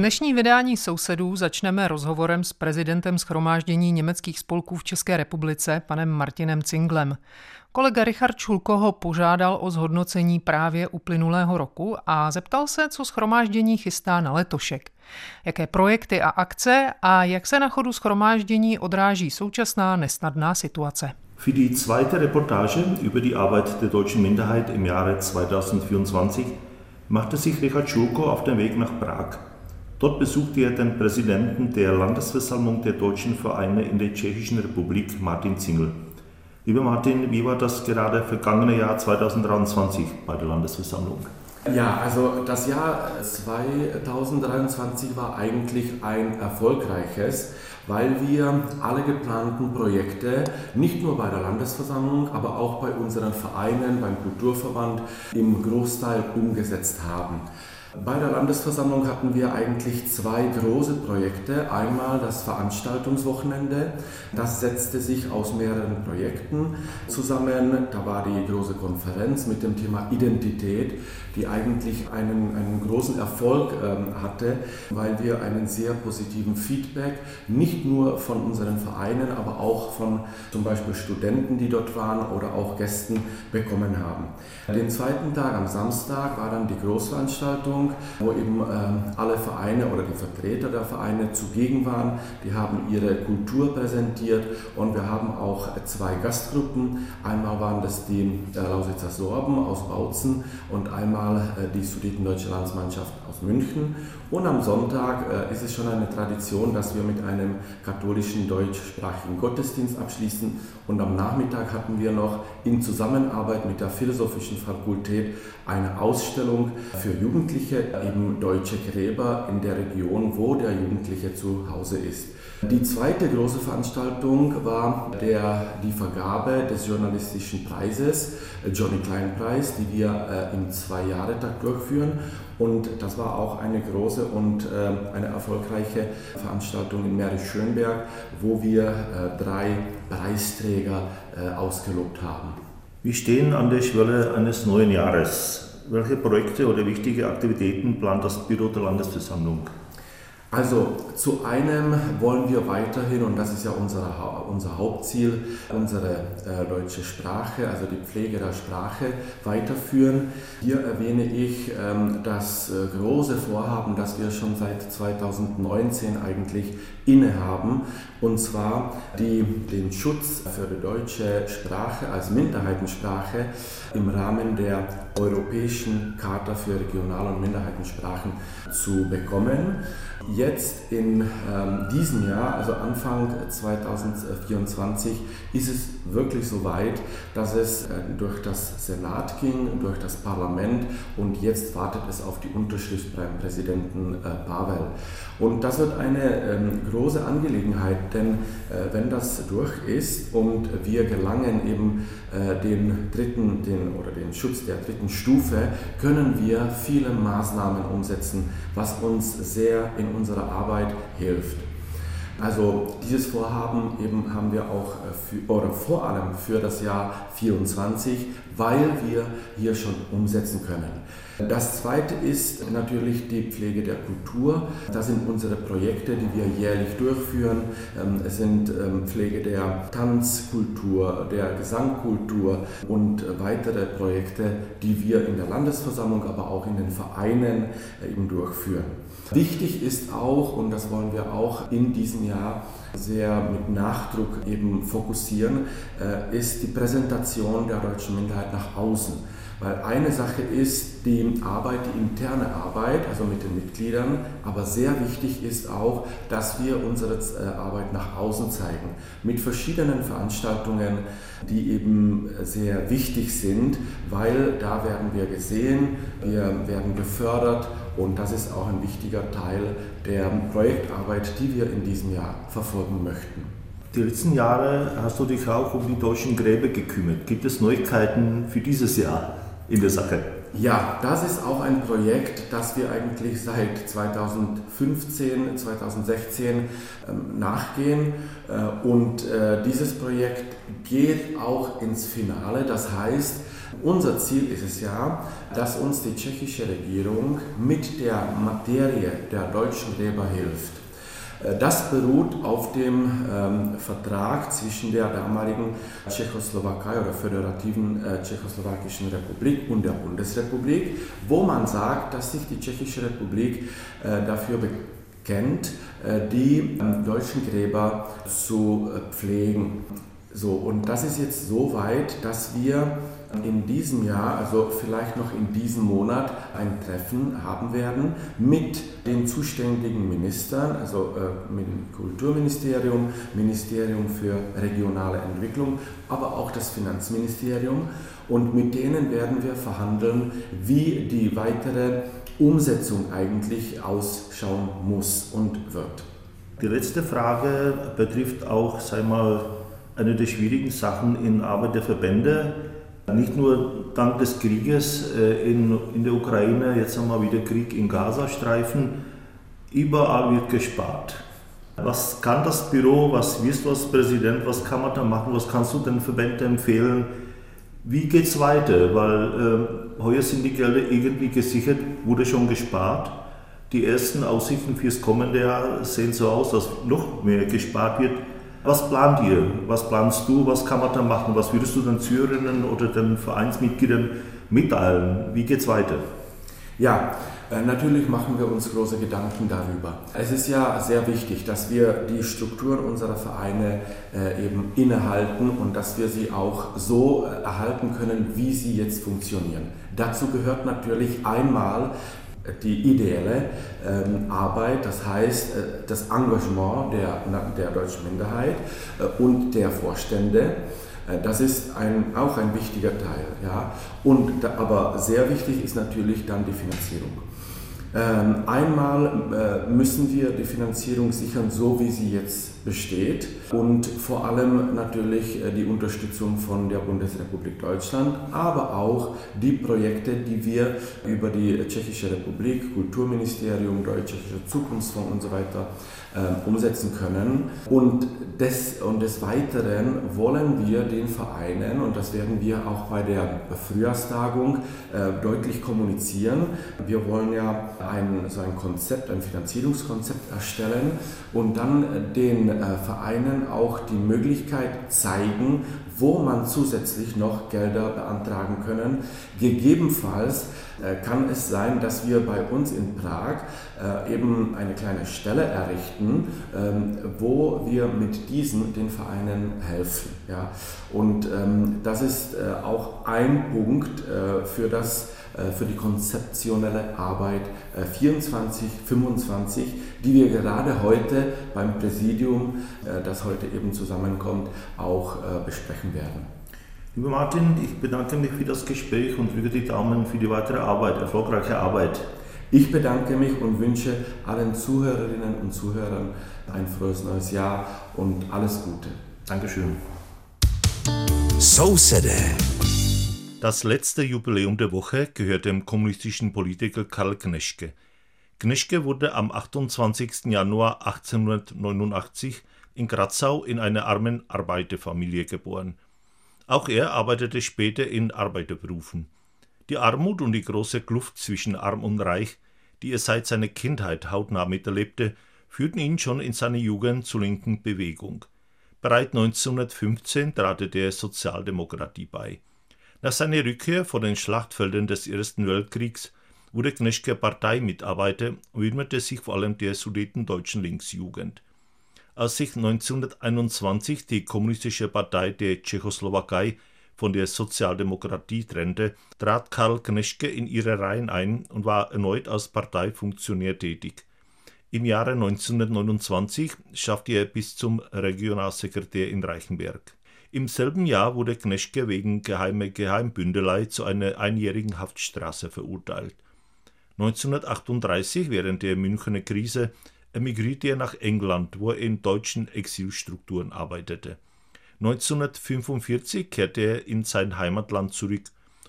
Dnešní vydání sousedů začneme rozhovorem s prezidentem schromáždění německých spolků v České republice, panem Martinem Cinglem. Kolega Richard Čulko ho požádal o zhodnocení právě uplynulého roku a zeptal se, co schromáždění chystá na letošek. Jaké projekty a akce a jak se na chodu schromáždění odráží současná nesnadná situace. Für die zweite Reportage über die Arbeit der deutschen Minderheit im Jahre 2024 machte sich Richard Schulko auf den Weg nach Prag. Dort besuchte er den Präsidenten der Landesversammlung der deutschen Vereine in der Tschechischen Republik, Martin Zingel. Lieber Martin, wie war das gerade vergangene Jahr 2023 bei der Landesversammlung? Ja, also das Jahr 2023 war eigentlich ein erfolgreiches, weil wir alle geplanten Projekte nicht nur bei der Landesversammlung, aber auch bei unseren Vereinen, beim Kulturverband im Großteil umgesetzt haben. Bei der Landesversammlung hatten wir eigentlich zwei große Projekte. Einmal das Veranstaltungswochenende. Das setzte sich aus mehreren Projekten zusammen. Da war die große Konferenz mit dem Thema Identität, die eigentlich einen, einen großen Erfolg ähm, hatte, weil wir einen sehr positiven Feedback nicht nur von unseren Vereinen, aber auch von zum Beispiel Studenten, die dort waren oder auch Gästen bekommen haben. Den zweiten Tag am Samstag war dann die Großveranstaltung Veranstaltung, wo eben ähm, alle Vereine oder die Vertreter der Vereine zugegen waren. Die haben ihre Kultur präsentiert und wir haben auch zwei Gastgruppen. Einmal waren das die äh, Lausitzer Sorben aus Bautzen und einmal äh, die Sudetendeutsche Landsmannschaft aus München. Und am Sonntag äh, ist es schon eine Tradition, dass wir mit einem katholischen deutschsprachigen Gottesdienst abschließen. Und am Nachmittag hatten wir noch in Zusammenarbeit mit der Philosophischen Fakultät eine Ausstellung für Jugendliche, eben deutsche Gräber in der Region, wo der Jugendliche zu Hause ist. Die zweite große Veranstaltung war der, die Vergabe des journalistischen Preises, Johnny Klein Preis, die wir äh, im Zwei-Jahre-Tag durchführen. Und das war auch eine große und äh, eine erfolgreiche Veranstaltung in Mährisch-Schönberg, wo wir äh, drei Preisträger äh, ausgelobt haben. Wir stehen an der Schwelle eines neuen Jahres. Welche Projekte oder wichtige Aktivitäten plant das Büro der Landesversammlung? Also zu einem wollen wir weiterhin, und das ist ja unser, unser Hauptziel, unsere äh, deutsche Sprache, also die Pflege der Sprache weiterführen. Hier erwähne ich ähm, das äh, große Vorhaben, das wir schon seit 2019 eigentlich innehaben, und zwar die, den Schutz für die deutsche Sprache als Minderheitensprache im Rahmen der Europäischen Charta für Regional- und Minderheitensprachen zu bekommen. Jetzt in ähm, diesem Jahr, also Anfang 2024, ist es wirklich so weit, dass es äh, durch das Senat ging, durch das Parlament und jetzt wartet es auf die Unterschrift beim Präsidenten äh, Pavel. Und das wird eine ähm, große Angelegenheit, denn äh, wenn das durch ist und wir gelangen eben äh, den dritten, den oder den Schutz der dritten Stufe, können wir viele Maßnahmen umsetzen, was uns sehr in unserer Arbeit hilft. Also dieses Vorhaben eben haben wir auch äh, für, oder vor allem für das Jahr 24, weil wir hier schon umsetzen können. Das zweite ist natürlich die Pflege der Kultur. Das sind unsere Projekte, die wir jährlich durchführen. Ähm, es sind ähm, Pflege der Tanzkultur, der Gesangkultur und weitere Projekte, die wir in der Landesversammlung, aber auch in den Vereinen äh, eben durchführen. Wichtig ist auch, und das wollen wir auch in diesem Jahr Jahr sehr mit Nachdruck eben fokussieren, äh, ist die Präsentation der deutschen Minderheit nach außen. Weil eine Sache ist die Arbeit, die interne Arbeit, also mit den Mitgliedern, aber sehr wichtig ist auch, dass wir unsere äh, Arbeit nach außen zeigen. Mit verschiedenen Veranstaltungen, die eben sehr wichtig sind, weil da werden wir gesehen, wir werden gefördert und das ist auch ein wichtiger Teil der Projektarbeit, die wir in diesem Jahr verfolgen möchten. Die letzten Jahre hast du dich auch um die deutschen Gräber gekümmert. Gibt es Neuigkeiten für dieses Jahr? in der Sache? Ja, das ist auch ein Projekt, das wir eigentlich seit 2015, 2016 ähm, nachgehen. Äh, und äh, dieses Projekt geht auch ins Finale. Das heißt, unser Ziel ist es ja, dass uns die tschechische Regierung mit der Materie der deutschen Gräber hilft. Äh, das beruht auf dem ähm, Vertrag zwischen der damaligen Tschechoslowakei oder föderativen äh, Tschechoslowakischen Republik und der Bundesrepublik, wo man sagt, dass sich die Tschechische Republik äh, dafür bekennt, äh, die ähm, deutschen Gräber zu äh, pflegen. So, und das ist jetzt so weit, dass wir in diesem Jahr, also vielleicht noch in diesem Monat, ein Treffen haben werden mit den zuständigen Ministern, also äh, mit dem Kulturministerium, Ministerium für regionale Entwicklung, aber auch das Finanzministerium. Und mit denen werden wir verhandeln, wie die weitere Umsetzung eigentlich ausschauen muss und wird. Die letzte Frage betrifft auch, sei mal, eine der schwierigen Sachen in Arbeit der Verbände. Nicht nur dank des Krieges äh, in, in der Ukraine, jetzt haben wir wieder Krieg im Gazastreifen, überall wird gespart. Was kann das Büro, was wirst du als Präsident, was kann man da machen, was kannst du den Verbänden empfehlen? Wie geht es weiter? Weil äh, heuer sind die Gelder irgendwie gesichert, wurde schon gespart. Die ersten Aussichten fürs kommende Jahr sehen so aus, dass noch mehr gespart wird. Was plant ihr? Was planst du? Was kann man da machen? Was würdest du den Zürerinnen oder den Vereinsmitgliedern mitteilen? Wie geht es weiter? Ja, äh, natürlich machen wir uns große Gedanken darüber. Es ist ja sehr wichtig, dass wir die Strukturen unserer Vereine äh, eben innehalten und dass wir sie auch so äh, erhalten können, wie sie jetzt funktionieren. Dazu gehört natürlich einmal die ideelle ähm, Arbeit, das heißt äh, das Engagement der, der deutschen Minderheit äh, und der Vorstände. Äh, das ist ein, auch ein wichtiger Teil. Ja? Und, aber sehr wichtig ist natürlich dann die Finanzierung. Ähm, einmal äh, müssen wir die Finanzierung sichern, so wie sie jetzt besteht. Und vor allem natürlich äh, die Unterstützung von der Bundesrepublik Deutschland, aber auch die Projekte, die wir über die Tschechische Republik, Kulturministerium, Deutsch-Tschechischer Zukunftsfonds und so weiter äh, umsetzen können. Und des, und des Weiteren wollen wir den Vereinen, und das werden wir auch bei der Frühjahrstagung äh, deutlich kommunizieren, wir wollen ja ein, so ein Konzept, ein Finanzierungskonzept erstellen und dann den äh, Vereinen auch die Möglichkeit zeigen, wo man zusätzlich noch Gelder beantragen können. Gegebenenfalls äh, kann es sein, dass wir bei uns in Prag äh, eben eine kleine Stelle errichten, ähm, wo wir mit diesen den Vereinen helfen. Und ähm, das ist äh, auch ein Punkt für das für die konzeptionelle Arbeit 24, 25, die wir gerade heute beim Präsidium, das heute eben zusammenkommt, auch besprechen werden. Lieber Martin, ich bedanke mich für das Gespräch und drücke die Daumen für die weitere Arbeit, erfolgreiche Arbeit. Ich bedanke mich und wünsche allen Zuhörerinnen und Zuhörern ein frohes neues Jahr und alles Gute. Dankeschön. So said Das letzte Jubiläum der Woche gehört dem kommunistischen Politiker Karl Kneschke. Kneschke wurde am 28. Januar 1889 in Grazau in einer armen Arbeiterfamilie geboren. Auch er arbeitete später in Arbeiterberufen. Die Armut und die große Kluft zwischen Arm und Reich, die er seit seiner Kindheit hautnah miterlebte, führten ihn schon in seiner Jugend zur linken Bewegung. Bereits 1915 trat er der Sozialdemokratie bei. Nach seiner Rückkehr vor den Schlachtfeldern des Ersten Weltkriegs wurde Kneschke Parteimitarbeiter und widmete sich vor allem der Sudetendeutschen Linksjugend. Als sich 1921 die Kommunistische Partei der Tschechoslowakei von der Sozialdemokratie trennte, trat Karl Kneschke in ihre Reihen ein und war erneut als Parteifunktionär tätig. Im Jahre 1929 schaffte er bis zum Regionalsekretär in Reichenberg. Im selben Jahr wurde Kneschke wegen geheime Geheimbündelei zu einer einjährigen Haftstraße verurteilt. 1938, während der Münchener Krise, emigrierte er nach England, wo er in deutschen Exilstrukturen arbeitete. 1945 kehrte er in sein Heimatland zurück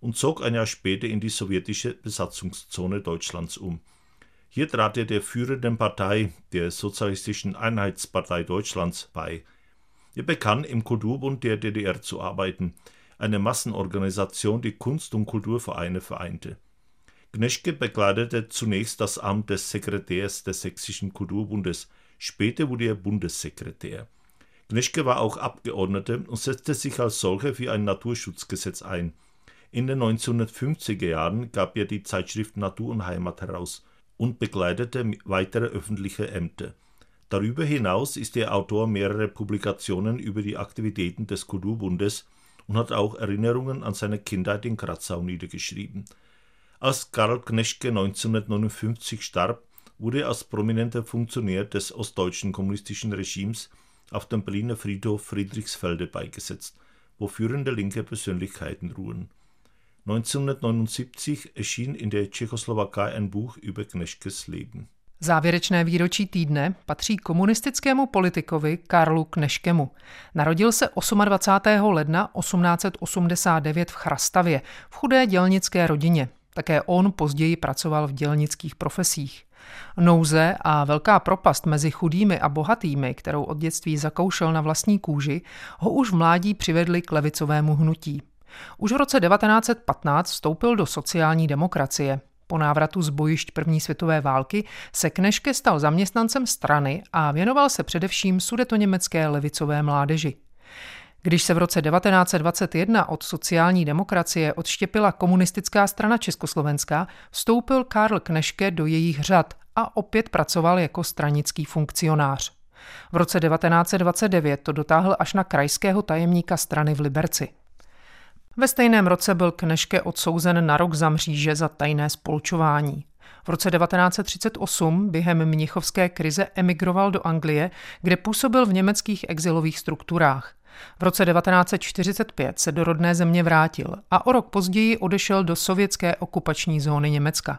und zog ein Jahr später in die sowjetische Besatzungszone Deutschlands um. Hier trat er der führenden Partei, der Sozialistischen Einheitspartei Deutschlands, bei. Er begann im Kulturbund der DDR zu arbeiten, eine Massenorganisation, die Kunst- und Kulturvereine vereinte. Gneschke bekleidete zunächst das Amt des Sekretärs des Sächsischen Kulturbundes, später wurde er Bundessekretär. Gneschke war auch Abgeordneter und setzte sich als solcher für ein Naturschutzgesetz ein. In den 1950er Jahren gab er die Zeitschrift Natur und Heimat heraus und bekleidete weitere öffentliche Ämter. Darüber hinaus ist er Autor mehrerer Publikationen über die Aktivitäten des Kulturbundes und hat auch Erinnerungen an seine Kindheit in Kratzau niedergeschrieben. Als Karl Kneschke 1959 starb, wurde er als prominenter Funktionär des ostdeutschen kommunistischen Regimes auf dem Berliner Friedhof Friedrichsfelde beigesetzt, wo führende linke Persönlichkeiten ruhen. 1979 erschien in der Tschechoslowakei ein Buch über Kneschkes Leben. Závěrečné výročí týdne patří komunistickému politikovi Karlu Kneškemu. Narodil se 28. ledna 1889 v Chrastavě, v chudé dělnické rodině. Také on později pracoval v dělnických profesích. Nouze a velká propast mezi chudými a bohatými, kterou od dětství zakoušel na vlastní kůži, ho už v mládí přivedli k levicovému hnutí. Už v roce 1915 vstoupil do sociální demokracie. Po návratu z bojišť první světové války se Kneške stal zaměstnancem strany a věnoval se především sudetoněmecké levicové mládeži. Když se v roce 1921 od sociální demokracie odštěpila komunistická strana Československá, vstoupil Karl Kneške do jejich řad a opět pracoval jako stranický funkcionář. V roce 1929 to dotáhl až na krajského tajemníka strany v Liberci. Ve stejném roce byl Kneške odsouzen na rok za mříže za tajné spolčování. V roce 1938 během mnichovské krize emigroval do Anglie, kde působil v německých exilových strukturách. V roce 1945 se do rodné země vrátil a o rok později odešel do sovětské okupační zóny Německa.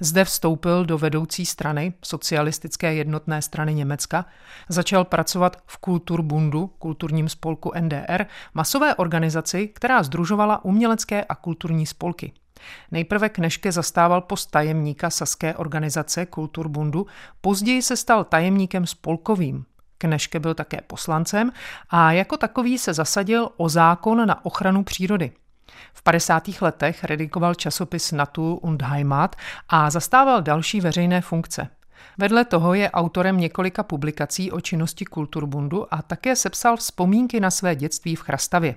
Zde vstoupil do vedoucí strany, socialistické jednotné strany Německa, začal pracovat v Kulturbundu, kulturním spolku NDR, masové organizaci, která združovala umělecké a kulturní spolky. Nejprve Kneške zastával post tajemníka saské organizace Kulturbundu, později se stal tajemníkem spolkovým. Kneške byl také poslancem a jako takový se zasadil o zákon na ochranu přírody. V 50. letech redigoval časopis Natur und Heimat a zastával další veřejné funkce. Vedle toho je autorem několika publikací o činnosti Kulturbundu a také sepsal vzpomínky na své dětství v Chrastavě.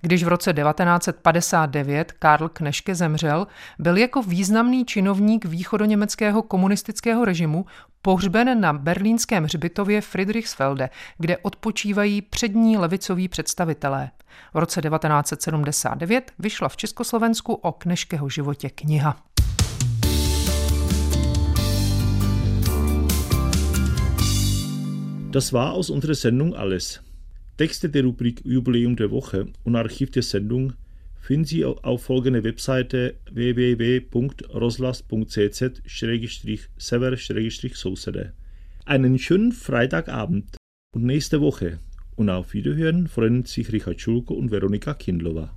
Když v roce 1959 Karl Kneške zemřel, byl jako významný činovník východoněmeckého komunistického režimu pohřben na berlínském hřbitově Friedrichsfelde, kde odpočívají přední levicoví představitelé. V roce 1979 vyšla v Československu o Kneškeho životě kniha. Das war aus unserer Sendung alles. Texte der Rubrik Jubiläum der Woche und Archiv der Sendung finden Sie auf folgender Webseite www.roslas.cz-sever-sousede. Einen schönen Freitagabend und nächste Woche und auf Wiederhören freuen sich Richard Schulko und Veronika Kindlova.